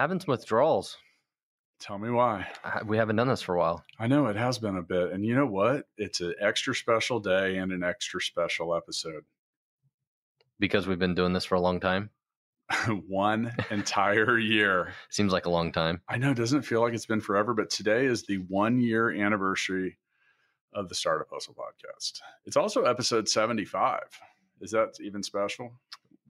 Having some withdrawals. Tell me why. I- We haven't done this for a while. I know it has been a bit. And you know what? It's an extra special day and an extra special episode. because we've been doing this for a long time. One entire year. Seems like a long time. I know, It doesn't it feel like it's been forever? But today is the one year anniversary of the Startup Hustle podcast. It's also episode 75. Is that even special?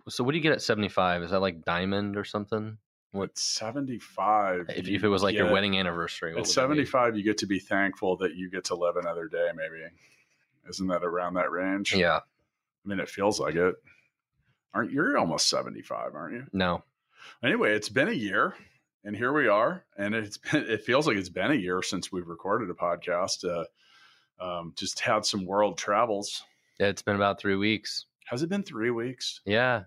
So, what do you get at 75? Is that like diamond or something? What- 75. If, if it was like your wedding anniversary, what At would that be? 75, you get to be thankful that you get to live another day, maybe. Isn't that around that range? Yeah, I mean, it feels like it. Aren't you're almost 75, aren't you? no. Anyway, it's been a year and here we are. And it's been, it feels like it's been a year since we've recorded a podcast. Uh, um, just had some world travels. Yeah, it's been about three weeks. Has it been three weeks? Yeah,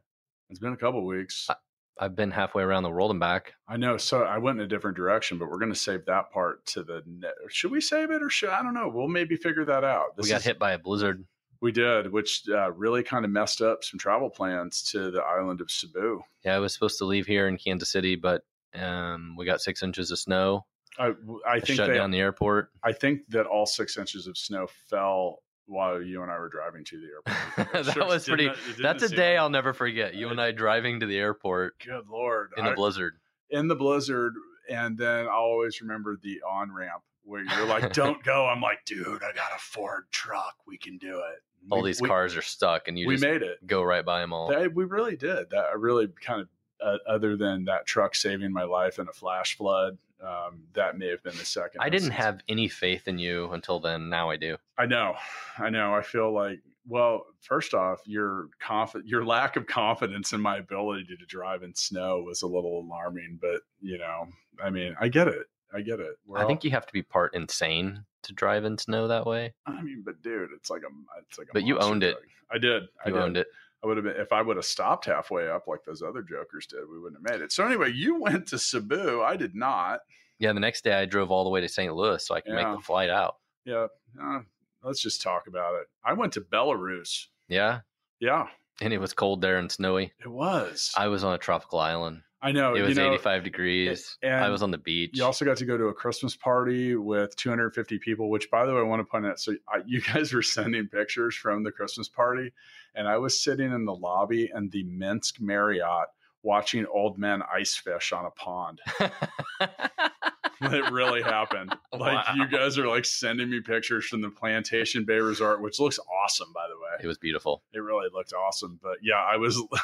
It's been a couple weeks. I've been halfway around the world and back. I know. So I went in a different direction, but we're going to save that part to the. Ne- should we save it or should I don't know? We'll maybe figure that out. we got is- hit by a blizzard. We did, which uh, really kind of messed up some travel plans to the island of Cebu. Yeah, I was supposed to leave here in Kansas City, but um, we got six inches of snow. I, I think Shut they, down the airport. I think that all six inches of snow fell while you and I were driving to the airport. that Sure, was pretty. it- it didn't That's a day I'll never forget. You and I driving to the airport Good lord! in the I- blizzard. in the blizzard, and then I'll always remember the on ramp where you're like, "Don't go." I'm like, "Dude, I got a Ford truck. We can do it." All We- these we- cars are stuck, and you we just made it. go right by them all. That, we really did. That I really kind of, uh, other than that truck saving my life in a flash flood, um, that may have been the second. I didn't have any faith in you until then. Now I do. I know, I know. I feel like, well, first off, your confi- your lack of confidence in my ability to drive in snow was a little alarming. But you know, I mean, I get it. I get it. We're I all- think you have to be part insane to drive in snow that way. I mean, but dude, it's like a, it's like a. But you owned it. I did. I You did. owned it. I would have been if I would have stopped halfway up like those other jokers did. We wouldn't have made it. So anyway, you went to Cebu. I did not. Yeah, the next day I drove all the way to St. Louis so I could Yeah. make the flight out. Yeah. Uh, let's just talk about it. I went to Belarus. Yeah, Yeah, and it was cold there and snowy. it was. I was on a tropical island. I know. It was know, 85 degrees. I was on the beach. You also got to go to a Christmas party with 250 people, which, by the way, I want to point out. So, I, you guys were sending pictures from the Christmas party, and I was sitting in the lobby in the Minsk Marriott watching old men ice fish on a pond. it really happened. Like, Wow. you guys are like sending me pictures from the Plantation Bay Resort, which looks awesome, by the way it was beautiful. it really looked awesome. But yeah, I was I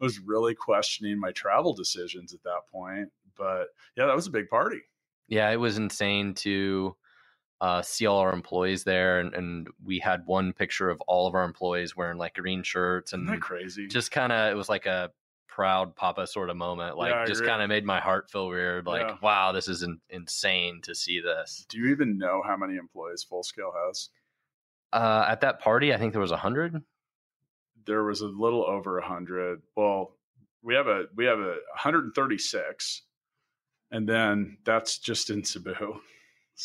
was really questioning my travel decisions at that point. But yeah, that was a big party. Yeah, it was insane to uh, see all our employees there, and, and we had one picture of all of our employees wearing like green shirts, and crazy? just kind of it was like a proud papa sort of moment. Like Yeah, just kind of made my heart feel weird. Like Yeah. wow, this is in, insane to see this. Do you even know how many employees Full Scale has? Uh, at that party, I think there was a hundred. There was a little over a hundred. Well, we have a we have a 136, and then that's just in Cebu.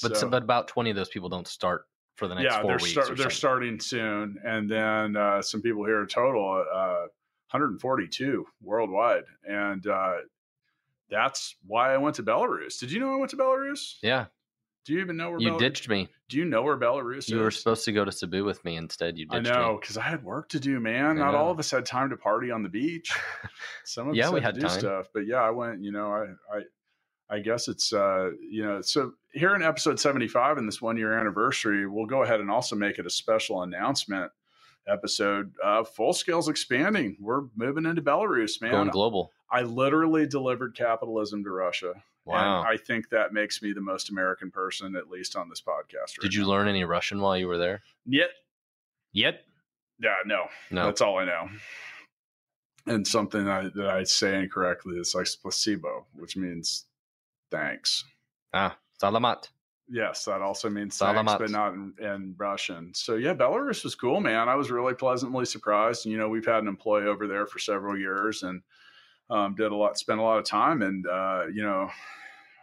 But So- but about twenty of those people don't start for the next yeah, four they're weeks. start, or they're something. starting soon, and then uh, some people here total uh, 142 worldwide, and uh, that's why I went to Belarus. Did you know I went to Belarus? Yeah, Do you even know where you Belarus? ditched me. Do you know where Belarus You were supposed to go to Cebu with me instead. You I ditched know me. because I had work to do, man. I Not know. all of us had time to party on the beach. Some of Yeah, us we had, had to do time. stuff, but yeah, I went. You know, I, I, I guess it's uh, you know, so here in episode seventy five in this one year anniversary, we'll go ahead and also make it a special announcement episode. Uh, Full Scale's expanding. We're moving into Belarus, man. Going global. I literally delivered capitalism to Russia. Wow. And I think that makes me the most American person, at least on this podcast. Right Did you now. learn any Russian while you were there? Yet? Yet? Yeah, no. No. That's all I know. and something I, that I say incorrectly is like placebo, which means thanks. Ah, salamat. Yes, that also means thanks, but not in, in Russian. So yeah, Belarus was cool, man. I was really pleasantly surprised. You know, we've had an employee over there for several years and um, did a lot, spent a lot of time, and uh, you know,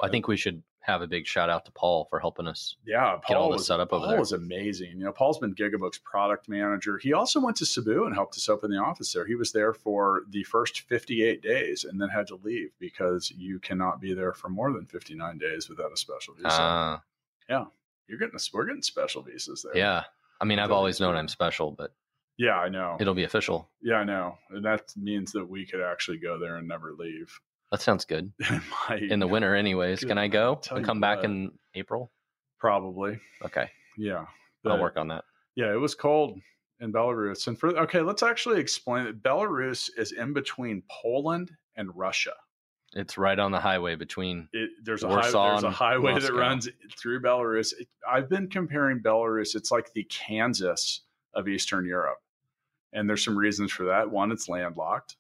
I think we should have a big shout out to Paul for helping us. yeah, Get all Paul this was set up over Paul there. was amazing. You know, Paul's been Gigabook's product manager. He also went to Cebu and helped us open the office there. He was there for the first 58 days and then had to leave because you cannot be there for more than 59 days without a special visa. Ah, Yeah, you're getting a, we're getting special visas there. yeah. I mean, I've Totally always known. I'm special, but Yeah, I know. it'll be official. Yeah, I know. And that means that we could actually go there and never leave. That sounds good. My- In the winter, anyways. Can I go and come back what. in April? Probably. Okay, Yeah. I'll work on that. Yeah, it was cold in Belarus. And for okay, let's actually explain that Belarus is in between Poland and Russia. It's right on the highway between. It, there's a Warsaw high, there's a highway that runs through Belarus. It- I've been comparing Belarus. It's like the Kansas of Eastern Europe, and there's some reasons for that. One, it's landlocked.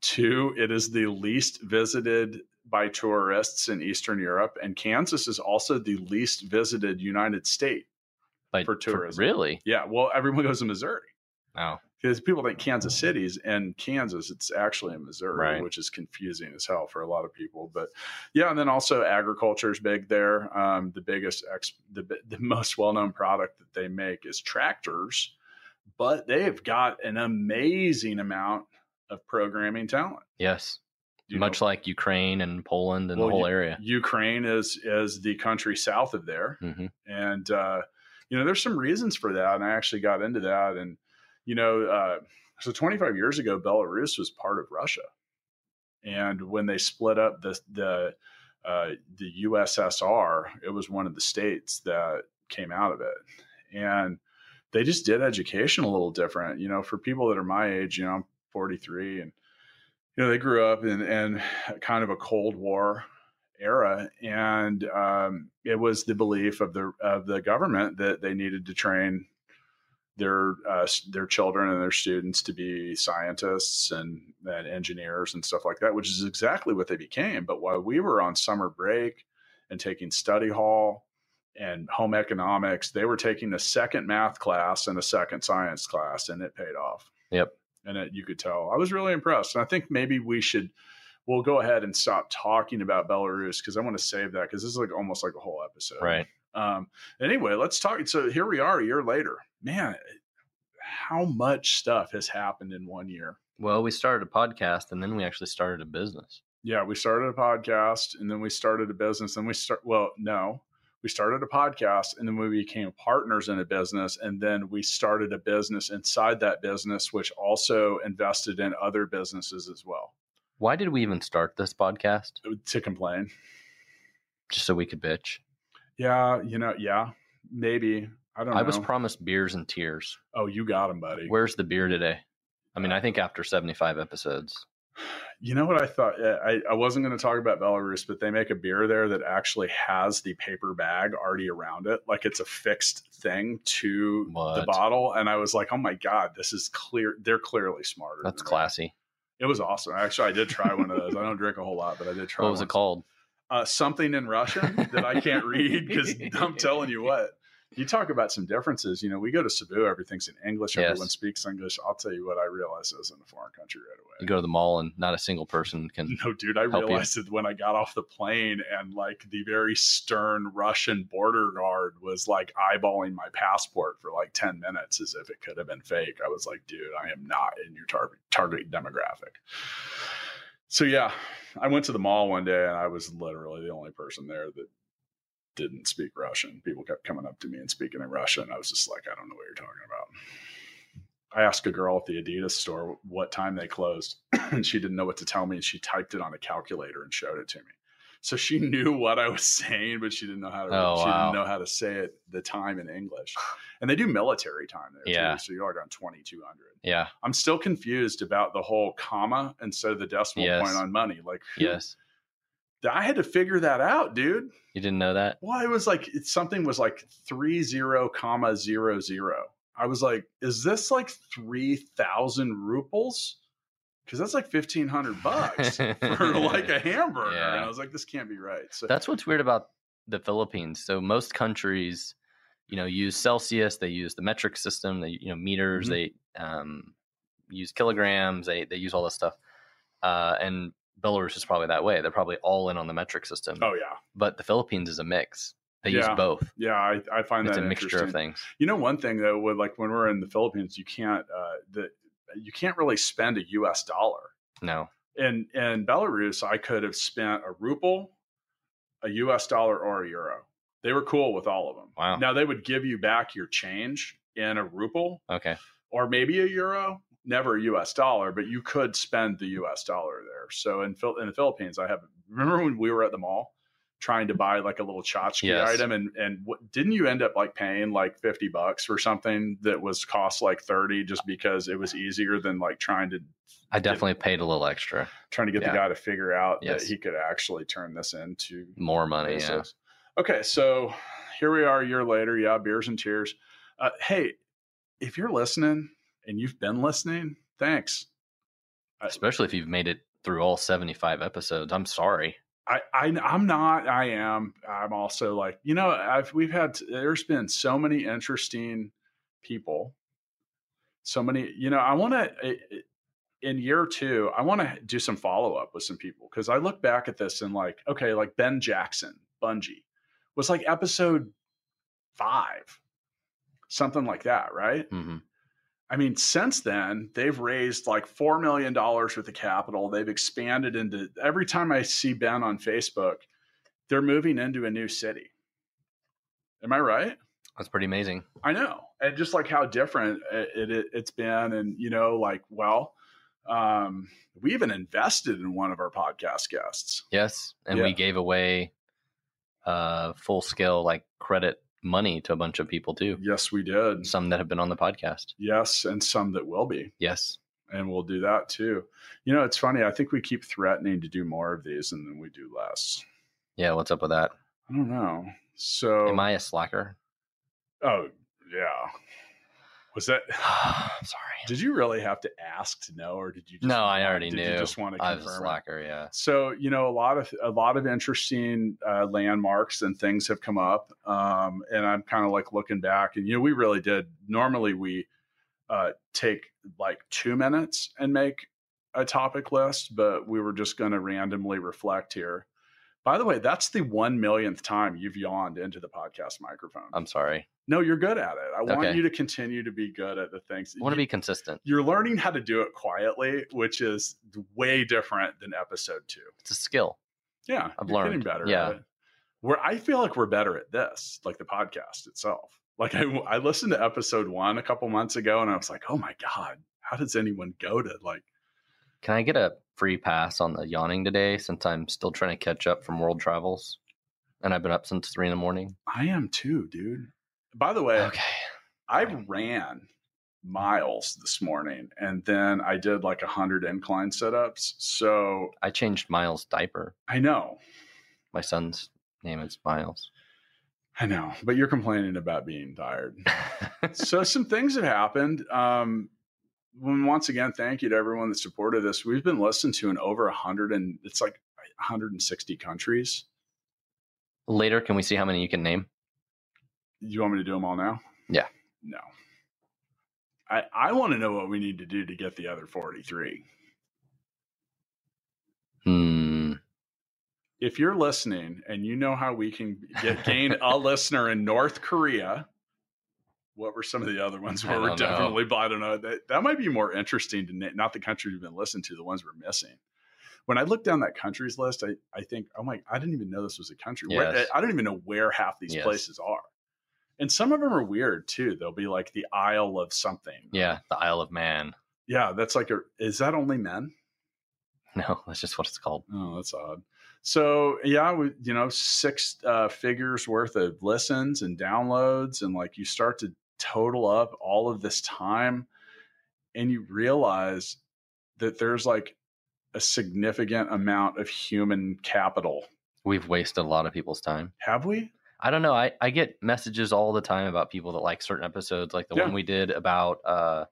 Two, it is the least visited by tourists in Eastern Europe, and Kansas is also the least visited United State. Like, For tourism. really? Yeah, well, everyone goes to Missouri Oh, because people think Kansas City's in Kansas. It's actually in Missouri, Right. which is confusing as hell for a lot of people. But yeah, and then also agriculture is big there. Um, the biggest, ex- the, the most well known product that they make is tractors, but they've got an amazing amount of programming talent. yes. You Much know, like Ukraine and Poland and Well, the whole area. Ukraine is is the country south of there. hmm and uh, you know there's some reasons for that and i actually got into that and you know uh, so 25 years ago belarus was part of russia. And when they split up the the uh, the ussr it was one of the states that came out of it. And they just did education a little different you know for people that are my age you know i'm 43 and you know they grew up in, in kind of a cold war era, and um, it was the belief of the of the government that they needed to train their uh, their children and their students to be scientists and, and engineers and stuff like that, which is exactly what they became. But while we were on summer break and taking study hall and home economics, they were taking a second math class and a second science class, and it paid off. Yep. And it, you could tell. I was really impressed. And I think maybe we should we'll go ahead and stop talking about Belarus because I want to save that because this is like almost like a whole episode. Right. Um, anyway, let's talk. So here we are a year later. Man, how much stuff has happened in one year? Well, we started a podcast and then we actually started a business. Yeah, we started a podcast and then we started a business. And we start, well, no, we started a podcast and then we became partners in a business. And then we started a business inside that business, which also invested in other businesses as well Why did we even start this podcast? to complain. Just so we could bitch. Yeah, you know, yeah, maybe. I don't know. I was promised beers and tears. oh, you got him, buddy. Where's the beer today? I mean, I think after 75 episodes. You know what I thought? Uh, I, I wasn't going to talk about Belarus, but they make a beer there that actually has the paper bag already around it. Like it's a fixed thing to the bottle. And I was like, oh my God, this is clear. They're clearly smarter. That's than me. classy. It was awesome. Actually, I did try one of those. I don't drink a whole lot, but I did try What was one. it called? Uh, something in Russian that I can't read because I'm telling you what. You talk about some differences. You know, we go to Cebu, everything's in English, Yes. everyone speaks English. I'll tell you what, I realized I was in a foreign country right away. You go to the mall and not a single person can. No, dude, I help you. realized it when I got off the plane and like the very stern Russian border guard was like eyeballing my passport for like 10 minutes as if it could have been fake. I was like, dude, I am not in your target target demographic. So yeah, I went to the mall one day and I was literally the only person there that didn't speak Russian. People kept coming up to me and speaking in Russian. I was just like, I don't know what you're talking about. I asked a girl at the Adidas store what time they closed, and she didn't know what to tell me. And she typed it on a calculator and showed it to me. So she knew what I was saying, but she didn't know how to. Oh, she wow. didn't know how to say it the time in English. And they do military time there Yeah. too, so you're like on twenty two hundred. Yeah. I'm still confused about the whole comma instead of the decimal Yes. point on money. Like, Yes. I had to figure that out, dude. You didn't know that? Well, it was like it's something was like three zero comma zero zero. I was like, is this like three thousand rubles? Because that's like fifteen hundred bucks for like a hamburger. Yeah. And I was like, this can't be right. So That's what's weird about the Philippines. So most countries, you know, use Celsius. They use the metric system. They you know meters. Mhm. They um, use kilograms. They they use all this stuff. Uh, and Belarus is probably that way. They're probably all in on the metric system. oh yeah, But the Philippines is a mix. They use both. yeah, I, I find It's that a mixture of things. You know, one thing though, with like when we're in the Philippines, you can't uh, the you can't really spend a U.S. dollar. No. In in Belarus, I could have spent a ruble, a U.S. dollar, or a euro. They were cool with all of them. Wow. Now they would give you back your change in a ruble Okay. or maybe a euro, never a U.S. dollar, but you could spend the U.S. dollar there. So in Phil- in the Philippines, I have remember when we were at the mall trying to buy like a little tchotchke Yes. item, and and what, didn't you end up like paying like fifty bucks for something that was cost like thirty just because it was easier than like trying to I definitely paid a little extra. trying to get Yeah. the guy to figure out Yes. that he could actually turn this into More money. Yeah. Okay, so here we are a year later. Yeah, beers and tears. Uh, hey, if you're listening and you've been listening, thanks. Especially if you've made it through all 75 episodes. I'm sorry. I, I I'm not. I am. I'm also like you know. I've we've had. There's been so many interesting people. So many. You know. I want to. In year two, I want to do some follow up with some people because I look back at this and like, okay, like Ben Jackson, Bungie, was like episode five, something like that, right? hmm I mean, since then, they've raised like $4 million worth of capital. They've expanded into every time I see Ben on Facebook, they're moving into a new city. Am I right? That's pretty amazing. I know. And just like how different it, it, it's been. And, you know, like, well, um, we even invested in one of our podcast guests. Yes. And Yeah. we gave away uh, full scale like credit money to a bunch of people too. Yes, we did. Some that have been on the podcast. Yes. And some that will be. Yes. And we'll do that too. You know, it's funny. I think we keep threatening to do more of these and then we do less. Yeah. What's up with that? I don't know. So, Am I a slacker? Oh, yeah. Was that? I'm sorry. Did you really have to ask to know, or did you? Just No, I want- already did knew. You just want to confirm. I was a it? slacker. Yeah. So you know, a lot of a lot of interesting uh, landmarks and things have come up, um, and I'm kind of like looking back, and you know, we really did. Normally, we uh, take like two minutes and make a topic list, but we were just going to randomly reflect here. By the way, that's the one millionth time you've yawned into the podcast microphone. I'm sorry. no, you're good at it. I want Okay. you to continue to be good at the things. I want to be consistent. You're learning how to do it quietly, which is way different than episode two. It's a skill. Yeah, I've you're getting learned. better. Yeah. at it. Where I feel like we're better at this, like the podcast itself. Like I, I listened to episode one a couple months ago, and I was like, oh my god, how does anyone go to like? Can I get a free pass on the yawning today since I'm still trying to catch up from world travels? And I've been up since three in the morning. I am too, dude. By the way, Okay. I ran miles this morning, and then I did like a hundred incline sit-ups. So I changed Miles' diaper. I know, My son's name is Miles. I know, but you're complaining about being tired. so some things have happened. Um, once again, thank you to everyone that supported this. We've been listened to in over a hundred and it's like 160 countries. Later, can we see how many you can name? You want me to do them all now? Yeah. No. I I want to know what we need to do to get the other 43. Hmm. If you're listening and you know how we can get gain a listener in North Korea, what were some of the other ones where we're know. definitely? But I don't know. That that might be more interesting to not the countries we've been listening to, the ones we're missing. When I look down that countries list, I, I think, oh my, I didn't even know this was a country. Where, I don't even know where half these Yes. places are. And some of them are weird too. They'll be like the Isle of something. Yeah, the Isle of Man. Yeah, that's like a. Is that only men? No, that's just what it's called. Oh, that's odd. So yeah, we, you know, six uh, figures worth of listens and downloads, and like you start to total up all of this time, and you realize that there's like a significant amount of human capital. We've wasted a lot of people's time. Have we? I don't know. I, I get messages all the time about people that like certain episodes, like the Yeah. one we did about uh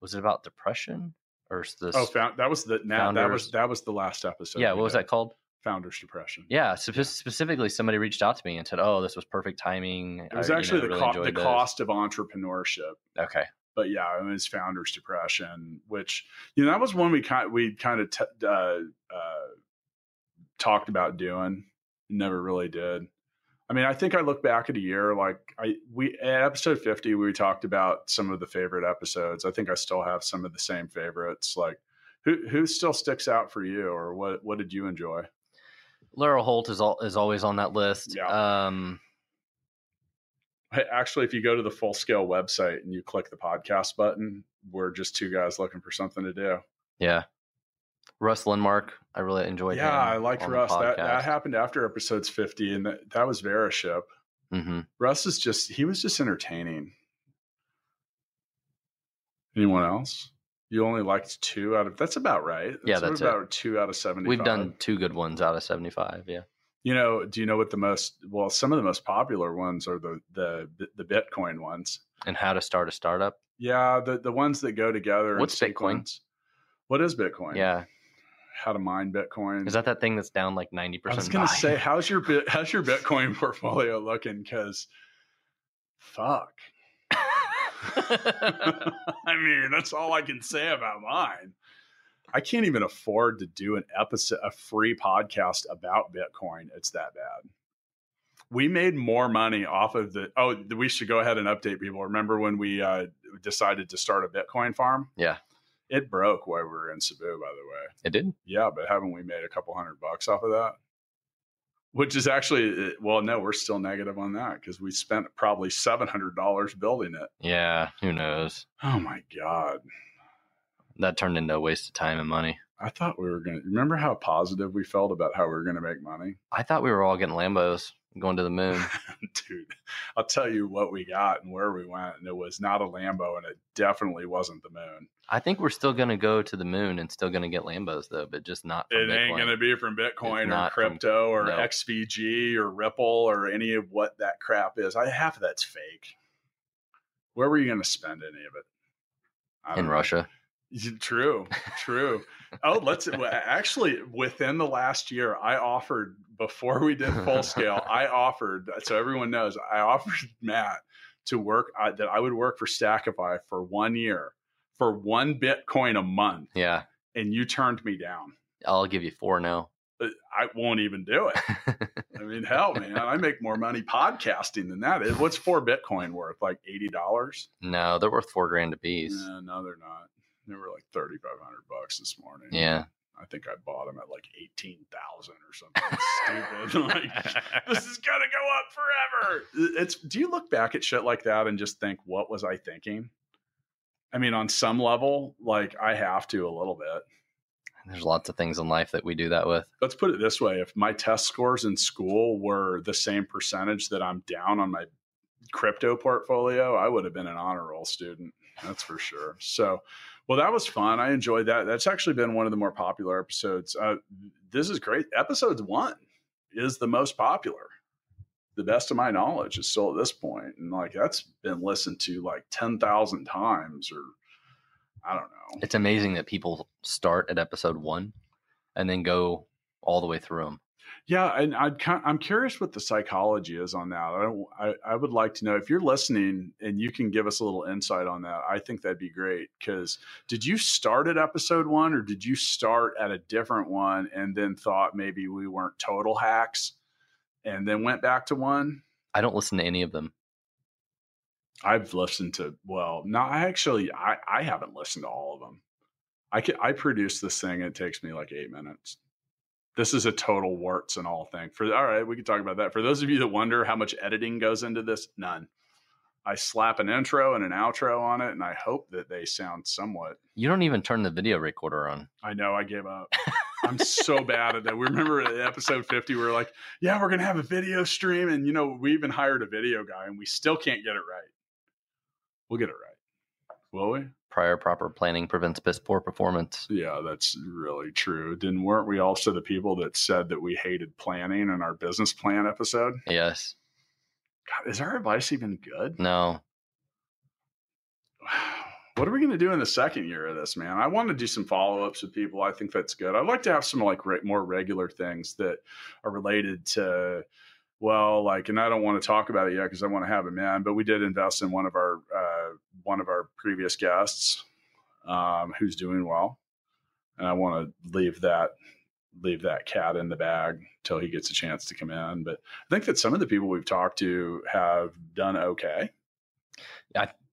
was it about depression or this. Oh, found, that was the now that was that was the last episode. yeah, what was that called? Founders depression. Yeah, spe- specifically, somebody reached out to me and said, "Oh, this was perfect timing." It was I, you actually know, the, really co- the this." cost of entrepreneurship. Okay, But yeah, it was founders depression, which you know that was one we kind we kind of t- uh, uh, talked about doing, never really did. I mean, I think I look back at a year like I we at episode fifty we talked about some of the favorite episodes. I think I still have some of the same favorites. Like who who still sticks out for you, or what what did you enjoy? Laura Holt is all, is always on that list. Yeah. Um, Actually, if you go to the Full Scale website and you click the podcast button, we're just two guys looking for something to do. yeah, Russ Lindmark, I really enjoyed. yeah, I liked Russ. That that happened after episodes fifty, and that, that was Veriship. hmm Russ is just he was just entertaining. Anyone else? You only liked two out of that's about right. Yeah, that's it. about two out of seventy. We've done two good ones out of seventy-five. Yeah, You know, do you know what the most well? Some of the most popular ones are the the the Bitcoin ones. and how to start a startup. Yeah, the the ones that go together. What's Bitcoin? sequence. What is Bitcoin? Yeah, how to mine Bitcoin. is that that thing that's down like ninety percent? I was gonna say, how's your? How's your Bitcoin portfolio looking? Because, fuck. I mean, that's all I can say about mine. I can't even afford to do an episode, a free podcast about Bitcoin. It's that bad. We made more money off of the. Oh, we should go ahead and update people. Remember when we uh, decided to start a Bitcoin farm? Yeah. It broke while we were in Cebu, by the way. it did. Yeah, but haven't we made a couple hundred bucks off of that? Which is actually, uh, well, no, we're still negative on that because we spent probably seven hundred dollars building it. Yeah, who knows? Oh my god! That turned into a waste of time and money. I thought we were gonna. Remember how positive we felt about how we were gonna make money, I thought we were all getting Lambos going to the moon. dude? I'll tell you what we got and where we went, and it was not a Lambo, and it definitely wasn't the moon. I think we're still going to go to the moon and still going to get Lambos though, but just not. It ain't gonna be from Bitcoin It's or not from- crypto or no. XVG or Ripple or any of what that crap is. I half of that's fake. Where were you gonna spend any of it? In know. Russia. True, true. oh, let's actually within the last year, I offered before we did full scale. I offered so everyone knows I offered Matt to work uh, that I would work for Stackify for one year for one Bitcoin a month, Yeah, and you turned me down. I'll give you four now. Uh, I won't even do it. I mean, hell, man, I make more money podcasting than that. What's four Bitcoin worth? Like eighty dollars? no, they're worth four grand a piece. No, no, they're not. They were like thirty five hundred bucks this morning. Yeah. I think I bought them at like eighteen thousand or something stupid. Like this is gonna go up forever. It's. Do you look back at shit like that and just think, what was I thinking? I mean, on some level, like I have to a little bit. There's lots of things in life that we do that with. Let's put it this way: if my test scores in school were the same percentage that I'm down on my crypto portfolio, I would have been an honor roll student. That's for sure. So, well, that was fun. I enjoyed that. That's actually been one of the more popular episodes. Uh, this is great. Episode one is the most popular. The best of my knowledge is still at this point, and like that's been listened to like ten thousand times, or I don't know. It's amazing that people start at episode one and then go all the way through them. Yeah, and I'd, I'm curious what the psychology is on that. I, don't, I I would like to know if you're listening and you can give us a little insight on that. I think that'd be great. Because did you start at episode one, or did you start at a different one and then thought maybe we weren't total hacks, and then went back to one? I don't listen to any of them. I've listened to well, no, I actually I I haven't listened to all of them. I can, I produce this thing. It takes me like eight minutes. This is a total warts and all thing. For all right, we can talk about that. For those of you that wonder how much editing goes into this, none. I slap an intro and an outro on it, and I hope that they sound somewhat. You don't even turn the video recorder on. I know I gave up. I'm so bad at that. We remember at episode 50, we were like, yeah, we're gonna have a video stream, and you know, we even hired a video guy, and we still can't get it right. We'll get it right. Will we? Prior proper planning prevents piss poor performance. Yeah, that's really true. Didn't weren't we also the people that said that we hated planning in our business plan episode? Yes. God, is our advice even good? No. what are we going to do in the second year of this, man? I want to do some follow ups with people. I think that's good. I'd like to have some like re- more regular things that are related to, well, like, and I don't want to talk about it yet because I want to have him in. But we did invest in one of our uh, one of our previous guests, um, who's doing well, and I want to leave that leave that cat in the bag till he gets a chance to come in. But I think that some of the people we've talked to have done okay.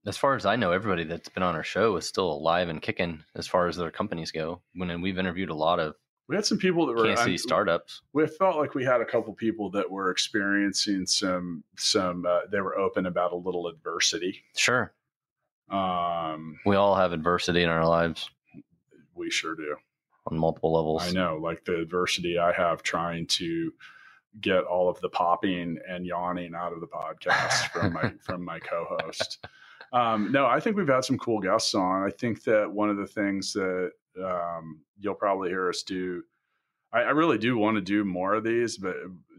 As far as I know, everybody that's been on our show is still alive and kicking as far as their companies go. When we've interviewed a lot of We had some people that were Kansas City startups. we felt like we had a couple people that were experiencing some some uh, they were open about a little adversity Sure, um we all have adversity in our lives we sure do on multiple levels. i know like the adversity i have trying to get all of the popping and yawning out of the podcast from my from my co-host um no i think we've had some cool guests on i think that one of the things that um you'll probably hear us do I, I really do want to do more of these, but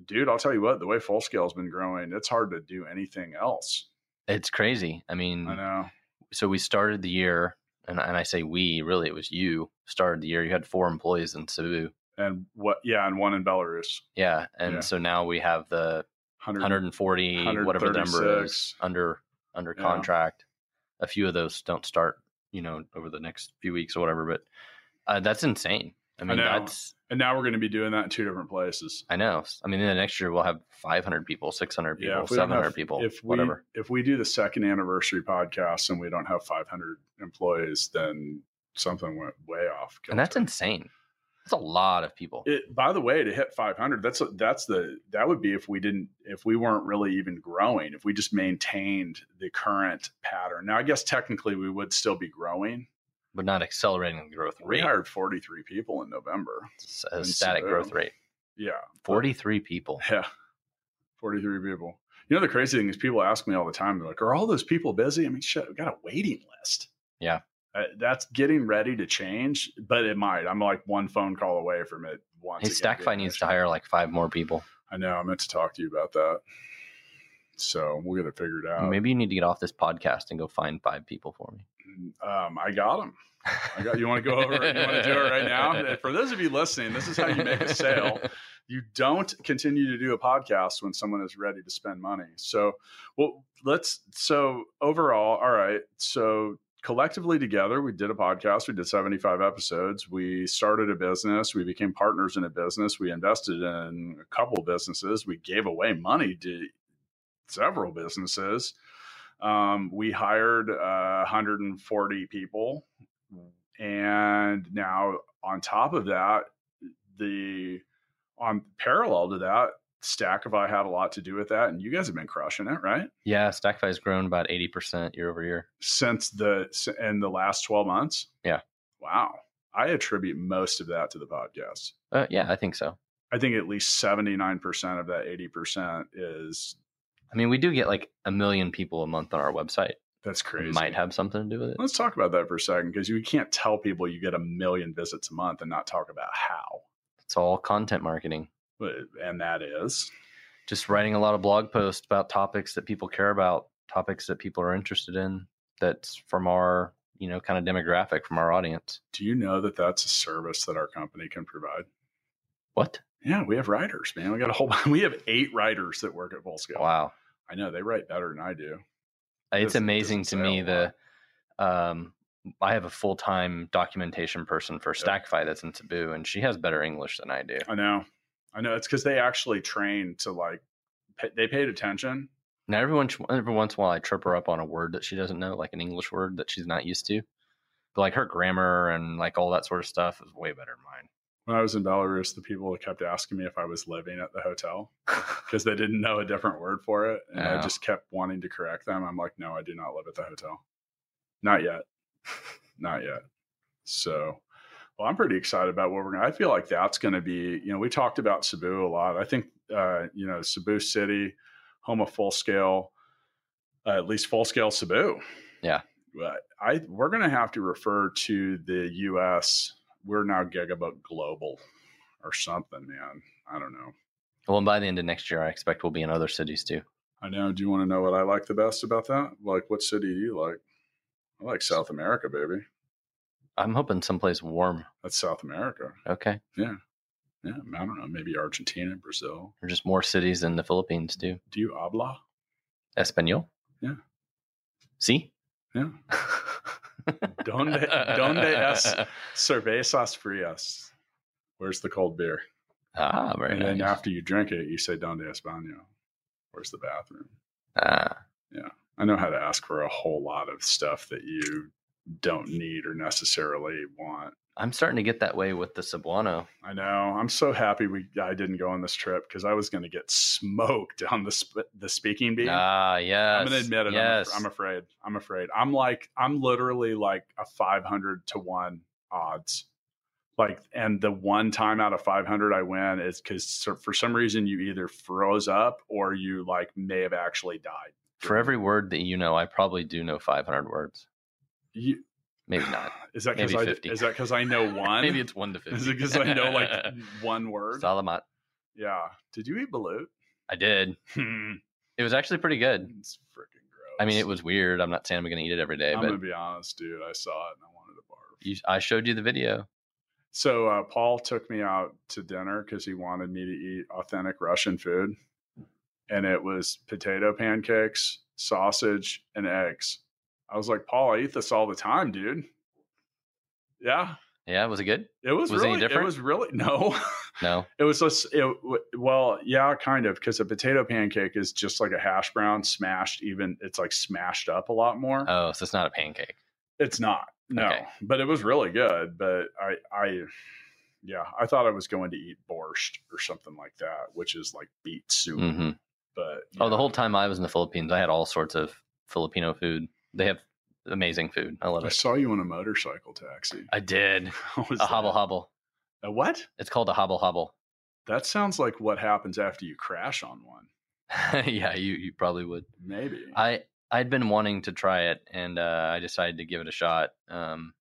dude, I'll tell you what, the way full scale has been growing, it's hard to do anything else. It's crazy. I mean, I know. So we started the year, and, and I say we, really, it was you started the year. You had four employees in Cebu. And what, yeah, and one in Belarus. Yeah. And Yeah. so now we have the 100, 140, whatever the number is, 136. under under Yeah. contract. A few of those don't start, you know, over the next few weeks or whatever. But uh, that's insane. I mean, know. that's And now we're going to be doing that in two different places. I know. I mean, in the next year we'll have 500 people, 600 people, if 700 have- people, If we, whatever. if we do the second anniversary podcast and we don't have 500 employees, then something went way off. And that's insane. That's a lot of people. it, by the way, to hit 500, that's that's the that would be if we didn't if we weren't really even growing, if we just maintained the current pattern. Now, I guess technically we would still be growing. But not accelerating the growth rate. We hired 43 people in November. It's a static Cebu. growth rate. Yeah, 43 people. yeah, 43 people. You know the crazy thing is people ask me all the time. They're like, "Are all those people busy?" I mean, shit, we got a waiting list. Yeah. Uh, that's getting ready to change, but it might. I'm like one phone call away from it. Once Hey, Stackify needs to hire like five more people. I know. I meant to talk to you about that. So we'll get it figured out. Maybe you need to get off this podcast and go find five people for me. Um, I got them. I got. You want to go over? it? You want to do it right now? For those of you listening, this is how you make a sale. You don't continue to do a podcast when someone is ready to spend money. So, well, let's. So overall, all right. So collectively together, we did a podcast. We did seventy-five episodes. We started a business. We became partners in a business. We invested in a couple businesses. We gave away money to several businesses. Um, we hired uh, 140 people, and now on top of that, the on parallel to that, Stackify had a lot to do with that, and you guys have been crushing it, right? Yeah, Stackify has grown about 80% year over year. Since the in the last 12 months. Yeah. Wow. I attribute most of that to the podcast. Uh, yeah, I think so. I think at least 79% of that 80% is I mean, we do get like a million people a month on our website. that's crazy. It Might have something to do with it. Let's talk about that for a second because you can't tell people you get a million visits a month and not talk about how. It's all content marketing. And that is Just writing a lot of blog posts about topics that people care about, topics that people are interested in. That's from our, you know, kind of demographic from our audience. do you know that that's a service that our company can provide? What? Yeah, we have writers, man. We got a whole we have eight writers that work at Full Scale. Wow. I know they write better than I do. It's Doesn't- amazing to me the um I have a full time documentation person for Yep. Stackify that's in Cebu, and she has better English than I do. I know. I know. It's because they actually trained to like pay, they paid attention. Now, every once, every once in a while, I trip her up on a word that she doesn't know, like an English word that she's not used to. But like her grammar and like all that sort of stuff is way better than mine. When I was in Belarus, the people kept asking me if I was living at the hotel because they didn't know a different word for it. And I just kept wanting to correct them. I'm like, no, I do not live at the hotel. Not yet. not yet. So, well, I'm pretty excited about what we're going to, I feel like that's going to be, you know, we talked about Cebu a lot. I think, uh, you know, Cebu City, home of full scale, uh, at least full scale Cebu. Yeah. But I, we're going to have to refer to the U.S. We're now Gigabit Global or something, man. I don't know. Well, and by the end of next year, I expect we'll be in other cities too. I know. Do you want to know what I like the best about that? Like, what city do you like? I like South America, baby. I'm hoping someplace warm. That's South America. Okay. Yeah. Yeah. I don't know. Maybe Argentina, Brazil. Or just more cities in the Philippines too. Do you habla? Espanol? Yeah. See? Yeah. Donde, donde es cervezas frias? Where's the cold beer? Ah, very and nice. then after you drink it, you say donde es baño? Where's the bathroom? Ah, Yeah. I know how to ask for a whole lot of stuff that you don't need or necessarily want. I'm starting to get that way with the Cebuano. I know. I'm so happy we I didn't go on this trip because I was going to get smoked on the sp- the speaking bee. Ah, yes. I'm going to admit it. I'm, Yes. af- I'm afraid. I'm afraid. I'm like I'm literally like a 500 to one odds. Like, and the one time out of 500 I win is because for some reason you either froze up or you like may have actually died. For every word that you know, I probably do know 500 words. You, Maybe not. Is that because I 50. is that because I know one? Maybe it's one to 50. Is it because I know like one word? Salamat. Yeah. Did you eat balut? I did. Hmm. It was actually pretty good. it's freaking gross. I mean, it was weird. I'm not saying I'm going to eat it every day, I'm but gonna be honest, dude. I saw it and I wanted to barf. you, I showed you the video. So uh, Paul took me out to dinner because he wanted me to eat authentic Russian food, and it was potato pancakes, sausage, and eggs. I was like, Paul, I eat this all the time, dude. Yeah, Yeah, was it good? it was, Was really. It different? It was really no. No. It was just it, well, yeah, kind of because a potato pancake is just like a hash brown smashed. Even it's like smashed up a lot more. Oh, so it's not a pancake. It's not. No, Okay. but it was really good. But I, I, yeah, I thought I was going to eat borscht or something like that, which is like beet soup. hmm But Oh, the whole time I was in the Philippines, I had all sorts of Filipino food. They have amazing food. I love I it. saw you on a motorcycle taxi. I did. What was A hobble that? hobble. A what? It's called a habal-habal. That sounds like what happens after you crash on one. yeah, you you probably would. Maybe. I I'd been wanting to try it, and uh, I decided to give it a shot. Um,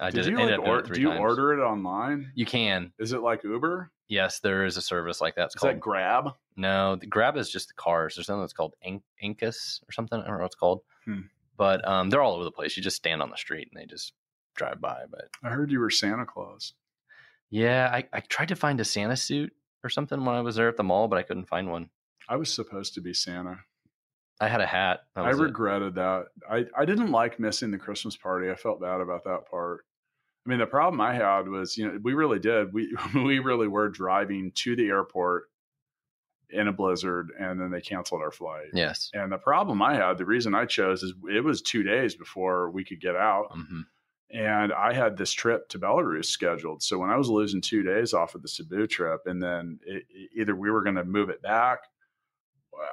I Did did. you like or, do you times. order it online? You can. Is it like Uber? Yes, there is a service like that. It's Is called that Grab? No, the Grab is just the cars. There's something that's called An- Angkas or something. I don't know what it's called. Hmm. But um, they're all over the place. You just stand on the street and they just drive by. But I heard you were Santa Claus. yeah, I, I tried to find a Santa suit or something when I was there at the mall, but I couldn't find one. I was supposed to be Santa. I had a hat. I was it. regretted that. I, I didn't like missing the Christmas party. I felt bad about that part. I mean, the problem I had was, you know, we really did. We we really were driving to the airport in a blizzard, and then they canceled our flight. Yes. And the problem I had, the reason I chose is it was two days before we could get out, hmm and I had this trip to Belarus scheduled. So when I was losing two days off of the Cebu trip, and then it, it- either we were going to move it back,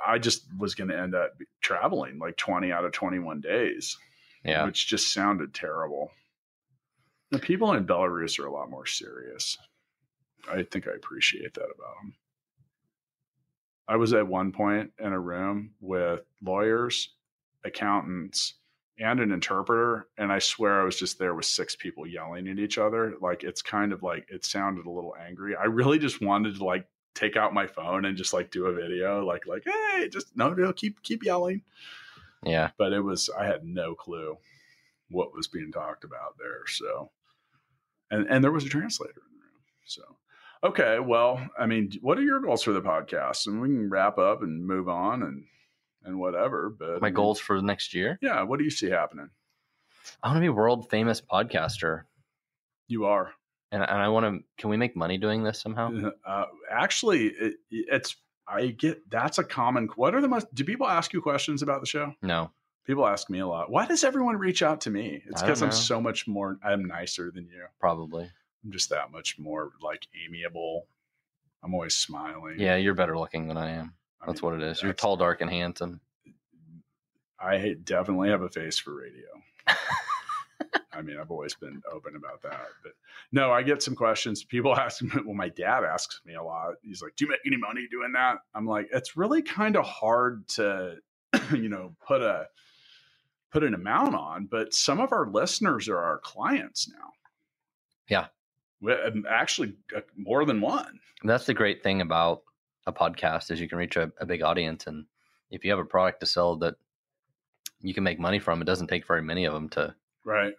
I just was going to end up traveling like 20 out of 21 days, Yeah. which just sounded terrible. The people in Belarus are a lot more serious. I think I appreciate that about them. I was at one point in a room with lawyers, accountants, and an interpreter, and I swear I was just there with six people yelling at each other. Like it's kind of like it sounded a little angry. I really just wanted to like take out my phone and just like do a video, like like hey, just no, no, keep keep yelling. Yeah. But it was I had no clue what was being talked about there. So, and and there was a translator in the room. So, okay, well, I mean, what are your goals for the podcast? And we can wrap up and move on and and whatever. But I My mean, goals for next year. yeah. What do you see happening? I want to be a world famous podcaster. You are And, and I want to, can we make money doing this somehow? uh, actually it, it's. I get that's a common. What are the most? Do people ask you questions about the show? No. People ask me a lot. Why does everyone reach out to me? It's because I'm so much more. I'm nicer than you. Probably. I'm just that much more like amiable. I'm always smiling. Yeah, you're better looking than I am. I That's mean, what it is. You're tall, dark, and handsome. I definitely have a face for radio. I mean, I've always been open about that. But no, I get some questions. People ask me, well, my dad asks me a lot. He's like, Do you make any money doing that? I'm like, it's really kind of hard to, you know, put a put an amount on, but some of our listeners are our clients now. Yeah. Um, Actually, uh, more than one. That's the great thing about a podcast is you can reach a, a big audience, and if you have a product to sell that you can make money from. It doesn't take very many of them to right.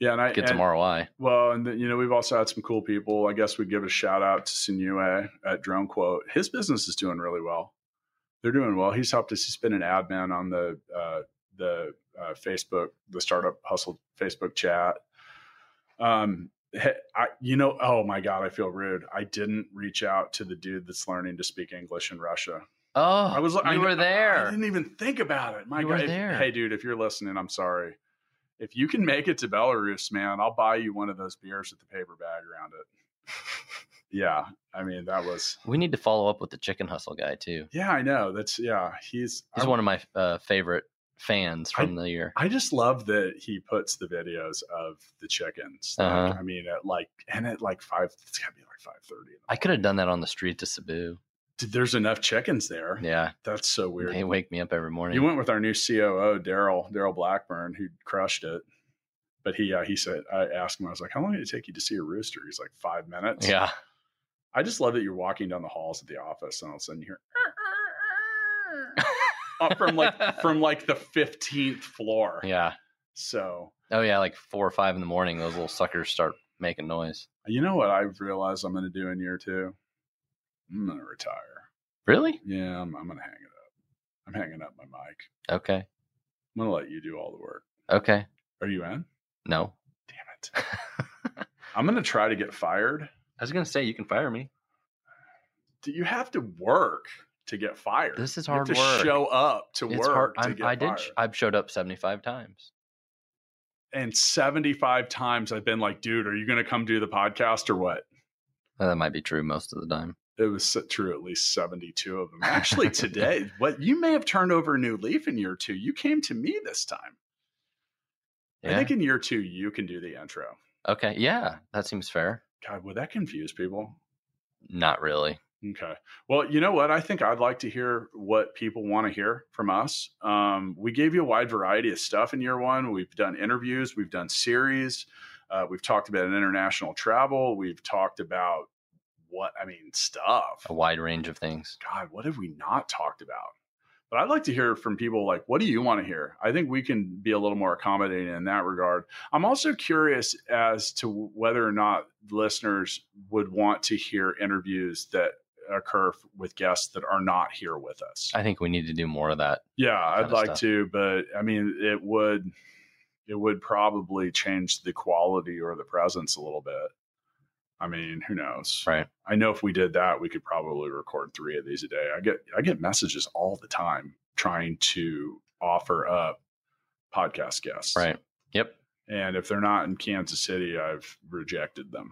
Yeah, and I get and, some ROI. Well, and the, you know we've also had some cool people. I guess we give a shout out to Sinue at Drone Quote. His business is doing really well. They're doing well. He's helped us. He's been an admin on the uh, the uh, Facebook, the Startup Hustle Facebook chat. Um, I, you know, oh my god, I feel rude. I didn't reach out to the dude that's learning to speak English in Russia. Oh, I was. You I, were there. I there. didn't even think about it. My You god. if- hey, dude, if you're listening, I'm sorry. If you can make it to Belarus, man, I'll buy you one of those beers with the paper bag around it. yeah, I mean that was. we need to follow up with the Chicken Hustle guy too. Yeah, I know. That's yeah. He's. He's I, one of my uh, favorite fans I- from the year. I just love that he puts the videos of the chickens. Like, Uh-huh. I mean, at like and at like five. It's gotta be like five thirty. I could have done that on the street to Cebu. There's enough chickens there. Yeah, That's so weird. they wake me up every morning. You went with our new COO, Daryl, Daryl Blackburn, who crushed it. But he, uh, he said, I asked him, I was like, how long did it take you to see a rooster? He's like, five minutes. yeah, I just love that you're walking down the halls of the office and all of a sudden you hear uh, from like, from like the 15th floor. yeah. So, Oh yeah, like four or five in the morning, those little suckers start making noise. you know what I've realized I'm going to do in year two? I'm going to retire. Really? Yeah, I'm, I'm going to hang it up. I'm hanging up my mic. Okay. I'm going to let you do all the work. Okay. Are you in? No. Damn it. I'm going to try to get fired. I was gonna say you can fire me. do you have to work to get fired? This is hard to work. show up to It's work hard. to I did. fired. I've showed up seventy five times. and 75 times I've been like, dude, are you going to come do the podcast or what? Well, that might be true most of the time. It was true at least 72 of them. Actually, today, what you may have turned over a new leaf in year two. You came to me this time. I think in year two, you can do the intro. Okay. Yeah, that seems fair. God, would that confuse people? Not really. Okay. Well, you know what? I think I'd like to hear what people want to hear from us. Um, we gave you a wide variety of stuff in year one. We've done interviews, we've done series, uh, we've talked about international travel, we've talked about what I mean, stuff. A wide range of things. God, what have we not talked about? But I'd like to hear from people like, what do you want to hear? I think we can be a little more accommodating in that regard. I'm also curious as to whether or not listeners would want to hear interviews that occur with guests that are not here with us. I think we need to do more of that. yeah, I'd like stuff. to, but I mean, it would it would probably change the quality or the presence a little bit. I mean, who knows? Right. I know if we did that, we could probably record three of these a day. I get I get messages all the time trying to offer up podcast guests. Right. Yep. And if they're not in Kansas City, I've rejected them.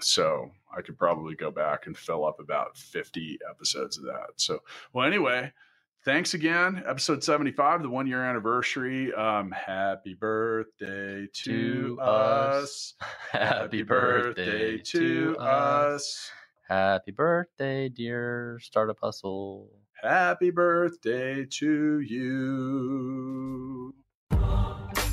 So I could probably go back and fill up about 50 episodes of that. So, well, anyway, thanks again. Episode 75, the one year anniversary. Um, happy birthday to, To us. Happy birthday to us. us. Happy birthday, dear Startup Hustle. Happy birthday to you.